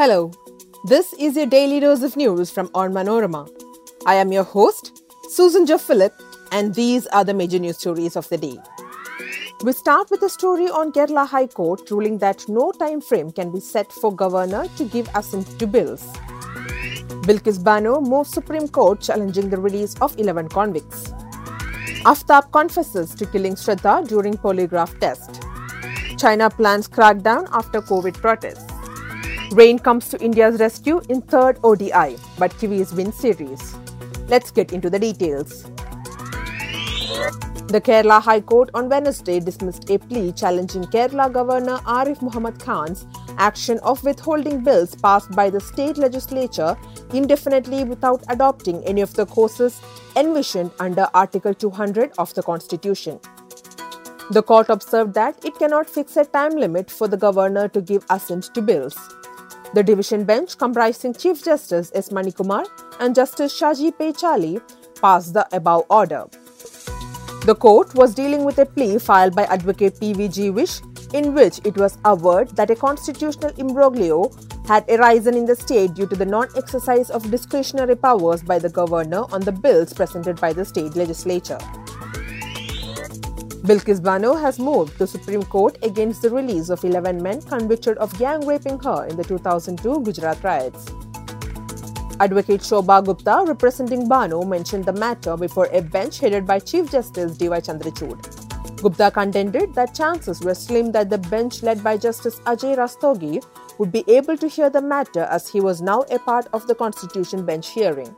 Hello, this is your daily dose of news from Onmanorama. I am your host, Susan J. Philip, and these are the major news stories of the day. We start with a story on Kerala High Court ruling that no time frame can be set for governor to give assent to bills. Bilkis Bano moves Supreme Court challenging the release of 11 convicts. Aftab confesses to killing Shraddha during polygraph test. China plans crackdown after COVID protests. Rain comes to India's rescue in third ODI, but Kiwis win series. Let's get into the details. The Kerala High Court on Wednesday dismissed a plea challenging Kerala Governor Arif Muhammad Khan's action of withholding bills passed by the state legislature indefinitely without adopting any of the courses envisioned under Article 200 of the Constitution. The court observed that it cannot fix a time limit for the governor to give assent to bills. The division bench, comprising Chief Justice S. Manikumar and Justice Shaji P. Chaly, passed the above order. The court was dealing with a plea filed by Advocate P.V. Jeevish in which it was averred that a constitutional imbroglio had arisen in the state due to the non exercise of discretionary powers by the governor on the bills presented by the state legislature. Bilkis Bano has moved the Supreme Court against the release of 11 men convicted of gang raping her in the 2002 Gujarat riots. Advocate Shobha Gupta, representing Bano, mentioned the matter before a bench headed by Chief Justice D.Y. Chandrachud. Gupta contended that chances were slim that the bench led by Justice Ajay Rastogi would be able to hear the matter as he was now a part of the Constitution bench hearing.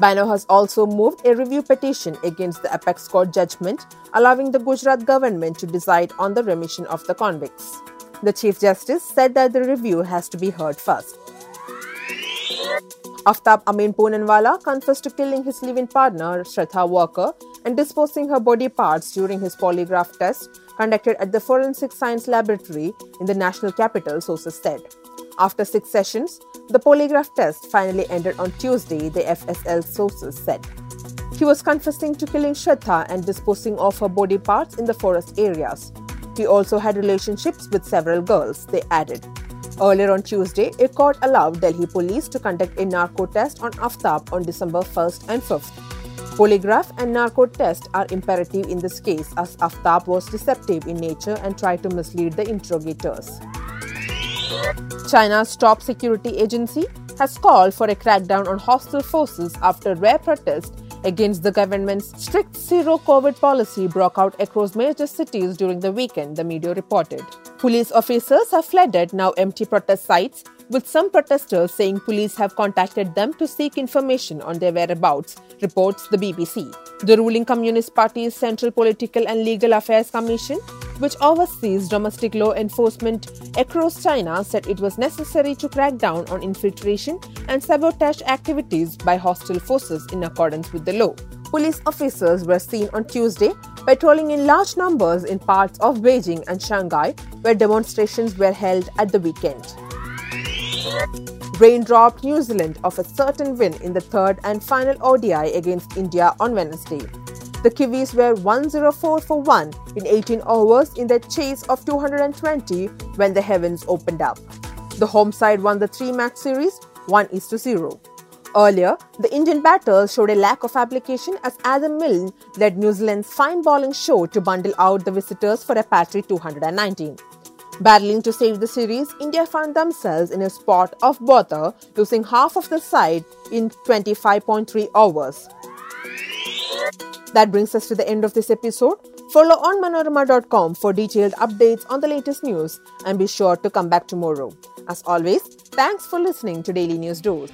Bano has also moved a review petition against the apex court judgment allowing the Gujarat government to decide on the remission of the convicts. The Chief Justice said that the review has to be heard first. Aftab Amin Poonawala confessed to killing his living partner, Shraddha Walkar, and disposing her body parts during his polygraph test conducted at the Forensic Science Laboratory in the national capital, sources said. After six sessions, the polygraph test finally ended on Tuesday, the FSL sources said. He was confessing to killing Shraddha and disposing of her body parts in the forest areas. He also had relationships with several girls, they added. Earlier on Tuesday, a court allowed Delhi police to conduct a narco test on Aftab on December 1st and 5th. Polygraph and narco test are imperative in this case as Aftab was deceptive in nature and tried to mislead the interrogators. China's top security agency has called for a crackdown on hostile forces after rare protests against the government's strict zero COVID policy broke out across major cities during the weekend, the media reported. Police officers have flooded now empty protest sites, with some protesters saying police have contacted them to seek information on their whereabouts, reports the BBC. The ruling Communist Party's Central Political and Legal Affairs Commission, which oversees domestic law enforcement across China, said it was necessary to crack down on infiltration and sabotage activities by hostile forces in accordance with the law. Police officers were seen on Tuesday patrolling in large numbers in parts of Beijing and Shanghai, where demonstrations were held at the weekend. Rain robbed New Zealand of a certain win in the third and final ODI against India on Wednesday. The Kiwis were 104 for 1 in 18 overs in their chase of 220 when the heavens opened up. The home side won the three match series 1 is to 0. Earlier, the Indian batters showed a lack of application as Adam Milne led New Zealand's fine bowling show to bundle out the visitors for a patchy 219. Battling to save the series, India found themselves in a spot of bother, losing half of the side in 25.3 overs. That brings us to the end of this episode. Follow Onmanorama.com for detailed updates on the latest news and be sure to come back tomorrow. As always, thanks for listening to Daily News Dose.